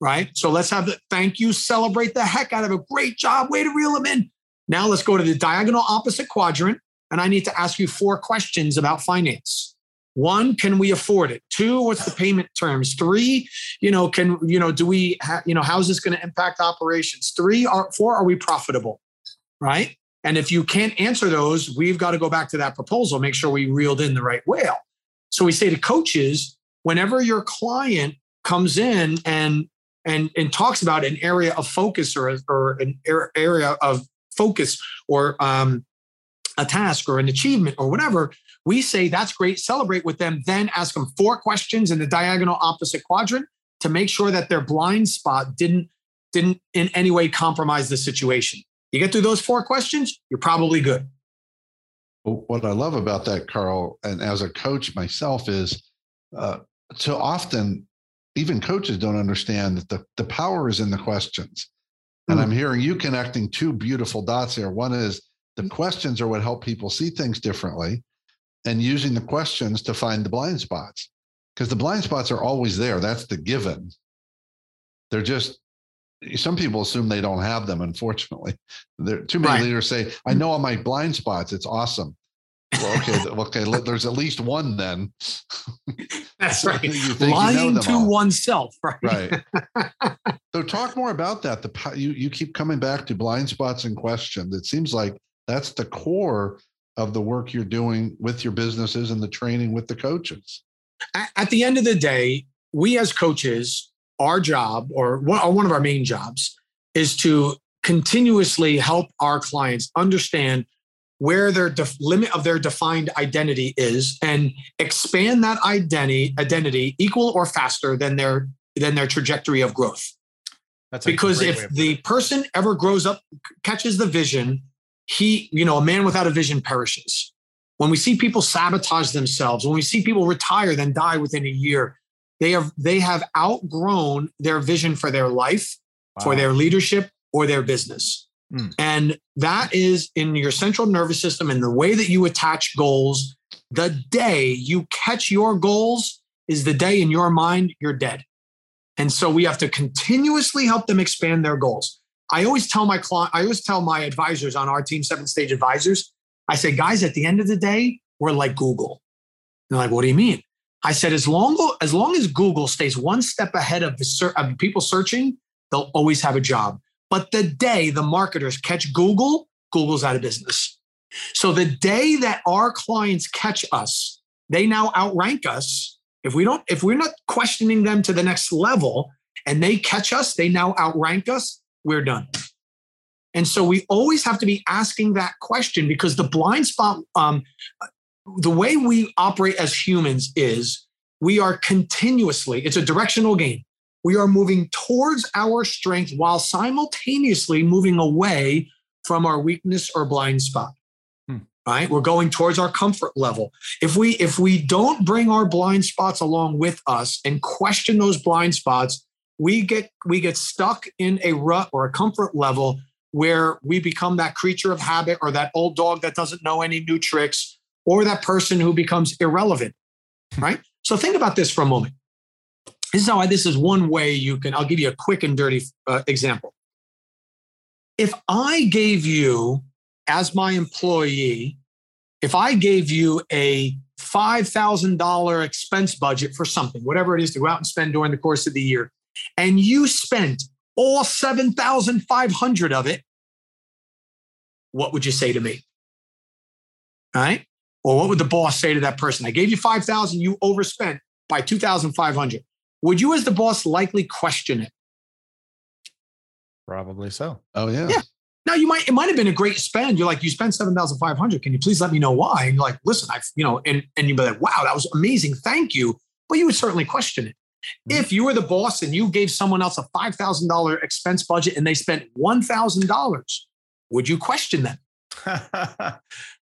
Right. So let's have the thank you, celebrate the heck out of a great job. Way to reel them in. Now let's go to the diagonal opposite quadrant. And I need to ask you four questions about finance. One, can we afford it? Two, what's the payment terms? Three, you know, can, you know, do we, ha- you know, how's this going to impact operations? Three, are, four, are we profitable? Right. And if you can't answer those, we've got to go back to that proposal, make sure we reeled in the right whale. So we say to coaches, whenever your client comes in and and and talks about an area of focus or, or an area of focus or um, a task or an achievement or whatever, we say that's great, celebrate with them, then ask them four questions in the diagonal opposite quadrant to make sure that their blind spot didn't didn't in any way compromise the situation. You get through those four questions, you're probably good. What I love about that, Carl, and as a coach myself, is uh, so often even coaches don't understand that the, the power is in the questions. And mm. I'm hearing you connecting two beautiful dots here. One is the mm. questions are what help people see things differently, and using the questions to find the blind spots because the blind spots are always there. That's the given. They're just some people assume they don't have them. Unfortunately, there too many right. leaders say, "I mm. know all my blind spots. It's awesome." Well, okay, okay. There's at least one then. [LAUGHS] [LAUGHS] That's right. Lying to all. oneself, right? Right. [LAUGHS] so, talk more about that. The you you keep coming back to blind spots and questions. It seems like that's the core of the work you're doing with your businesses and the training with the coaches. At the end of the day, we as coaches, our job or one of our main jobs is to continuously help our clients understand where their def- limit of their defined identity is and expand that identity identity equal or faster than their than their trajectory of growth. That's because if the person ever grows up, catches the vision, he, you know, a man without a vision perishes. When we see people sabotage themselves, when we see people retire, then die within a year, they have they have outgrown their vision for their life, wow. for their leadership, or their business. Mm. And that is in your central nervous system and the way that you attach goals. The day you catch your goals is the day in your mind you're dead. And so we have to continuously help them expand their goals. I always tell my client, I always tell my advisors on our team, seven stage advisors, I say, guys, at the end of the day, we're like Google. They're like, what do you mean? I said, as long as long as Google stays one step ahead of the ser- of people searching, they'll always have a job. But the day the marketers catch Google, Google's out of business. So the day that our clients catch us, they now outrank us. If we don't, if we're not questioning them to the next level and they catch us, they now outrank us we're done. And so we always have to be asking that question because the blind spot, um, the way we operate as humans is we are continuously, it's a directional game. We are moving towards our strength while simultaneously moving away from our weakness or blind spot. Hmm. Right? We're going towards our comfort level. If we if we don't bring our blind spots along with us and question those blind spots, we get we get stuck in a rut or a comfort level where we become that creature of habit or that old dog that doesn't know any new tricks or that person who becomes irrelevant right? So think about this for a moment. This is how this is one way you can i'll give you a quick and dirty uh, example. If i gave you as my employee if i gave you a $5000 expense budget for something whatever it is to go out and spend during the course of the year and you spent all 7,500 of it, what would you say to me? All right. Or what would the boss say to that person? I gave you 5,000, you overspent by 2,500. Would you, as the boss, likely question it? Probably so. Oh, yeah. Yeah. Now you might it might have been a great spend. You're like, you spent seven thousand five hundred. Can you please let me know why? And you're like, listen, I've you know, and and you'd be like, wow, that was amazing. Thank you. But you would certainly question it. Mm-hmm. If you were the boss and you gave someone else a $5,000 expense budget and they spent $1,000, would you question them? [LAUGHS]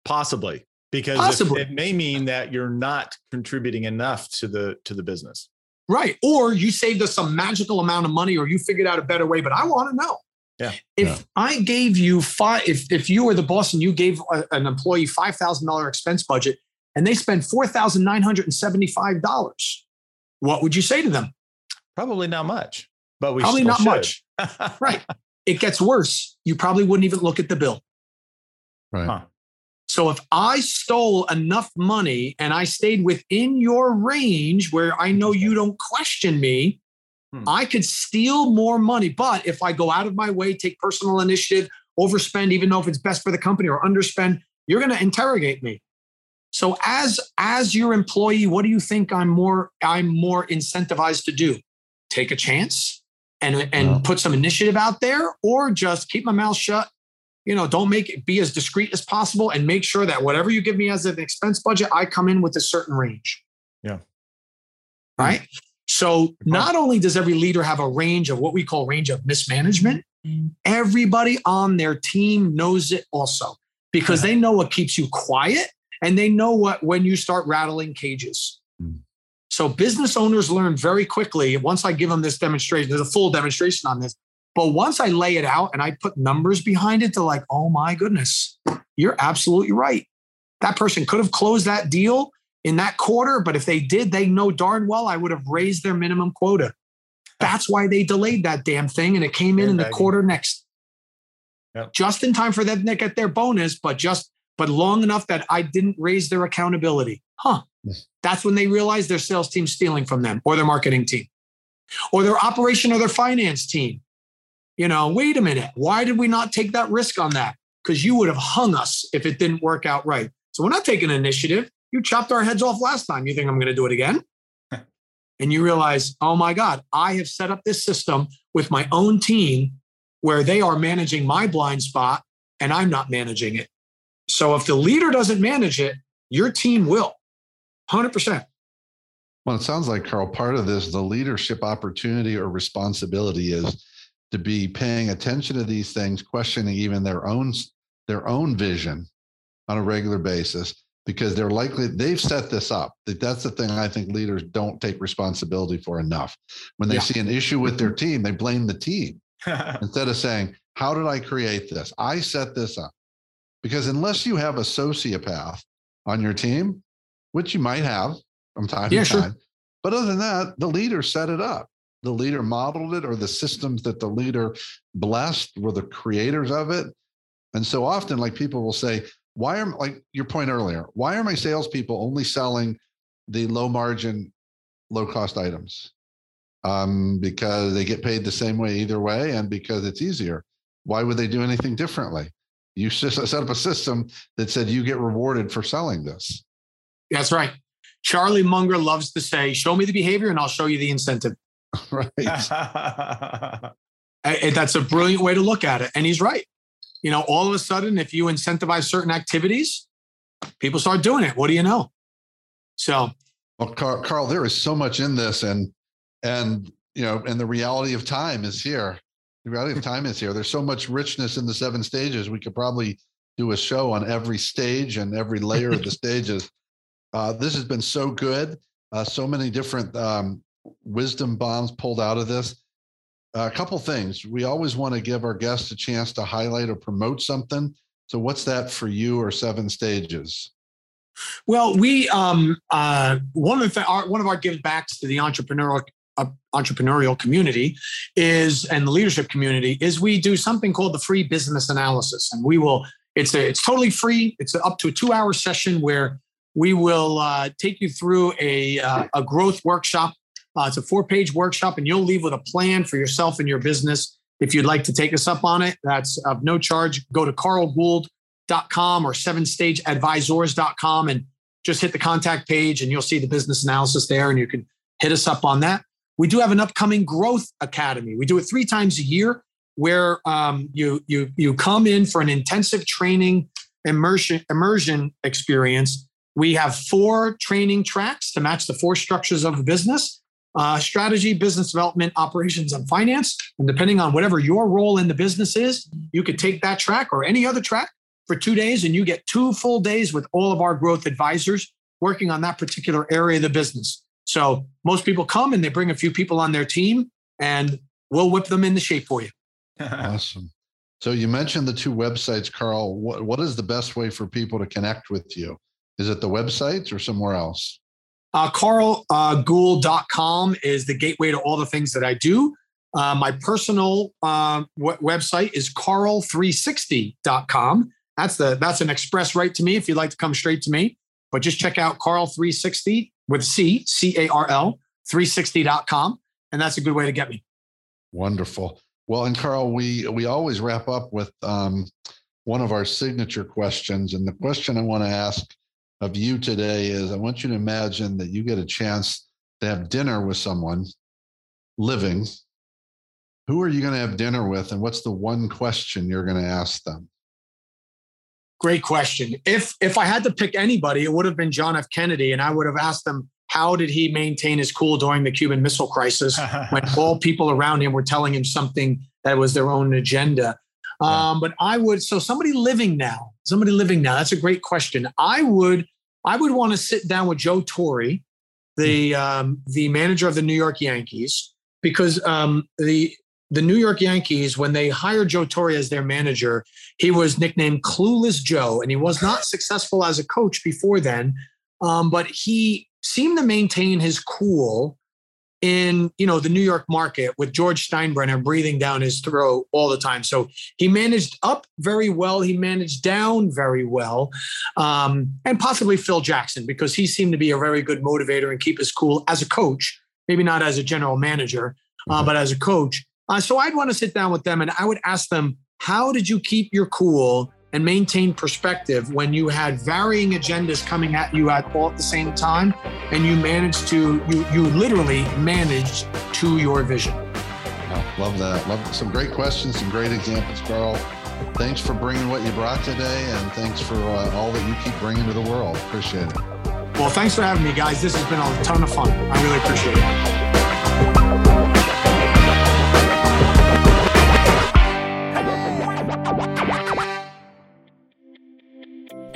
Possibly, because Possibly. it may mean that you're not contributing enough to the to the business. Right. Or you saved us some magical amount of money or you figured out a better way, but I want to know. Yeah. If yeah. I gave you five, if, if you were the boss and you gave a, an employee $5,000 expense budget and they spend $4,975, what would you say to them? Probably not much, but we probably not should. much. right. [LAUGHS] It gets worse. You probably wouldn't even look at the bill. Right. Huh. So if I stole enough money and I stayed within your range where I know you don't question me, hmm. I could steal more money. But if I go out of my way, take personal initiative, overspend, even though if it's best for the company or underspend, you're going to interrogate me. So as as your employee, what do you think I'm more I'm more incentivized to do? Take a chance and and put some initiative out there, or just keep my mouth shut you know, don't make it be as discreet as possible and make sure that whatever you give me as an expense budget, I come in with a certain range. Yeah. Right. Hmm. So not only does every leader have a range of what we call range of mismanagement, mm. everybody on their team knows it also because they know what keeps you quiet and they know what when you start rattling cages. Mm. So business owners learn very quickly. Once I give them this demonstration, there's a full demonstration on this. But once I lay it out and I put numbers behind it, they're like, oh my goodness, you're absolutely right. That person could have closed that deal in that quarter, but if they did, they know darn well I would have raised their minimum quota. That's why they delayed that damn thing and it came in in the quarter next. Yep. Just in time for them to get their bonus, but just but long enough that I didn't raise their accountability. Huh. That's when they realize their sales team's stealing from them or their marketing team or their operation or their finance team. You know, wait a minute. Why did we not take that risk on that? Because you would have hung us if it didn't work out right. So we're not taking initiative. You chopped our heads off last time. You think I'm going to do it again? [LAUGHS] and you realize, oh my God, I have set up this system with my own team where they are managing my blind spot and I'm not managing it. So if the leader doesn't manage it, your team will 100%. Well, it sounds like Carl. Part of this, the leadership opportunity or responsibility is to be paying attention to these things, questioning even their own their own vision on a regular basis, because they're likely they've set this up. That's the thing I think leaders don't take responsibility for enough. When they Yeah. see an issue with their mm-hmm. team, they blame the team [LAUGHS] instead of saying, How did I create this? I set this up. Because unless you have a sociopath on your team, which you might have from time Yeah, to sure. time, but other than that, the leader set it up. The leader modeled it, or the systems that the leader blessed were the creators of it. And so often, like people will say, why are like your point earlier, why are my salespeople only selling the low margin, low cost items? Um, because they get paid the same way either way, and because it's easier. Why would they do anything differently? You set up a system that said you get rewarded for selling this. That's right. Charlie Munger loves to say, show me the behavior and I'll show you the incentive. [LAUGHS] right. [LAUGHS] And- and that's a brilliant way to look at it. And he's right. You know, all of a sudden, if you incentivize certain activities, people start doing it. What do you know? So, Well, Carl, Carl, there is so much in this, and and you know, and the reality of time is here. The reality of time is here. There's so much richness in the seven stages. We could probably do a show on every stage and every layer of the [LAUGHS] stages. Uh, this has been so good. Uh, so many different um, wisdom bombs pulled out of this. a couple things. We always want to give our guests a chance to highlight or promote something. So, what's that for you or seven stages? well, we, um, uh, one of the, our, one of our give backs to the entrepreneurial, uh, entrepreneurial community is, and the leadership community is we do something called the free business analysis. And we will, it's a, it's totally free. It's up to a two hour session where we will uh, take you through a, uh, a growth workshop. Uh, it's a four page workshop, and you'll leave with a plan for yourself and your business. If you'd like to take us up on it, that's of no charge. Go to carlgould.com or sevenstageadvisors.com and just hit the contact page, and you'll see the business analysis there, and you can hit us up on that. We do have an upcoming growth academy. We do it three times a year, where um, you you you come in for an intensive training immersion immersion experience. We have four training tracks to match the four structures of the business: uh, strategy, business development, operations, and finance. And depending on whatever your role in the business is, you could take that track or any other track for two days, and you get two full days with all of our growth advisors working on that particular area of the business. So most people come and they bring a few people on their team, and we'll whip them into shape for you. [LAUGHS] Awesome. So you mentioned the two websites, Carl. What what is the best way for people to connect with you? Is it the websites or somewhere else? Uh, CarlGould.com is the gateway to all the things that I do. Uh, my personal uh, w- website is Carl360.com. That's the that's an express right to me if you'd like to come straight to me. But just check out Carl360 with C, C A R L, 360.com. And that's a good way to get me. Wonderful. Well, and Carl, we we always wrap up with um, one of our signature questions, and the question I want to ask of you today is: I want you to imagine that you get a chance to have dinner with someone living. Who are you going to have dinner with, and what's the one question you're going to ask them? Great question. If if I had to pick anybody, it would have been John F. Kennedy, and I would have asked him how did he maintain his cool during the Cuban Missile Crisis [LAUGHS] when all people around him were telling him something that was their own agenda. Um, but I would so somebody living now, somebody living now. That's a great question. I would I would want to sit down with Joe Torre, the um, the manager of the New York Yankees, because um, the the New York Yankees, when they hired Joe Torre as their manager, he was nicknamed Clueless Joe, and he was not successful as a coach before then. Um, but he seemed to maintain his cool in you know the New York market with George Steinbrenner breathing down his throat all the time. So he managed up very well. He managed down very well, um, and possibly Phil Jackson because he seemed to be a very good motivator and keep his cool as a coach. Maybe not as a general manager, uh, mm-hmm. but as a coach. Uh, so I'd want to sit down with them and I would ask them, how did you keep your cool and maintain perspective when you had varying agendas coming at you at all at the same time and you managed to you you literally managed to your vision? Oh, love that. Love some great questions some great examples carl. Thanks for bringing what you brought today and thanks for uh, all that you keep bringing to the world. Appreciate it. Well thanks for having me guys. This has been a ton of fun. I really appreciate it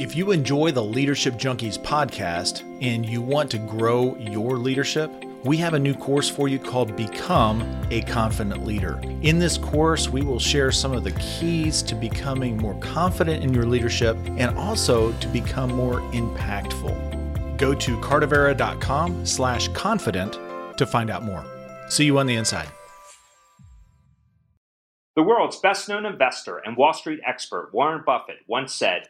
If you enjoy the Leadership Junkies podcast and you want to grow your leadership, we have a new course for you called Become a Confident Leader. In this course, we will share some of the keys to becoming more confident in your leadership and also to become more impactful. Go to cardavera.com slash confident to find out more. See you on the inside. The world's best known investor and Wall Street expert, Warren Buffett, once said,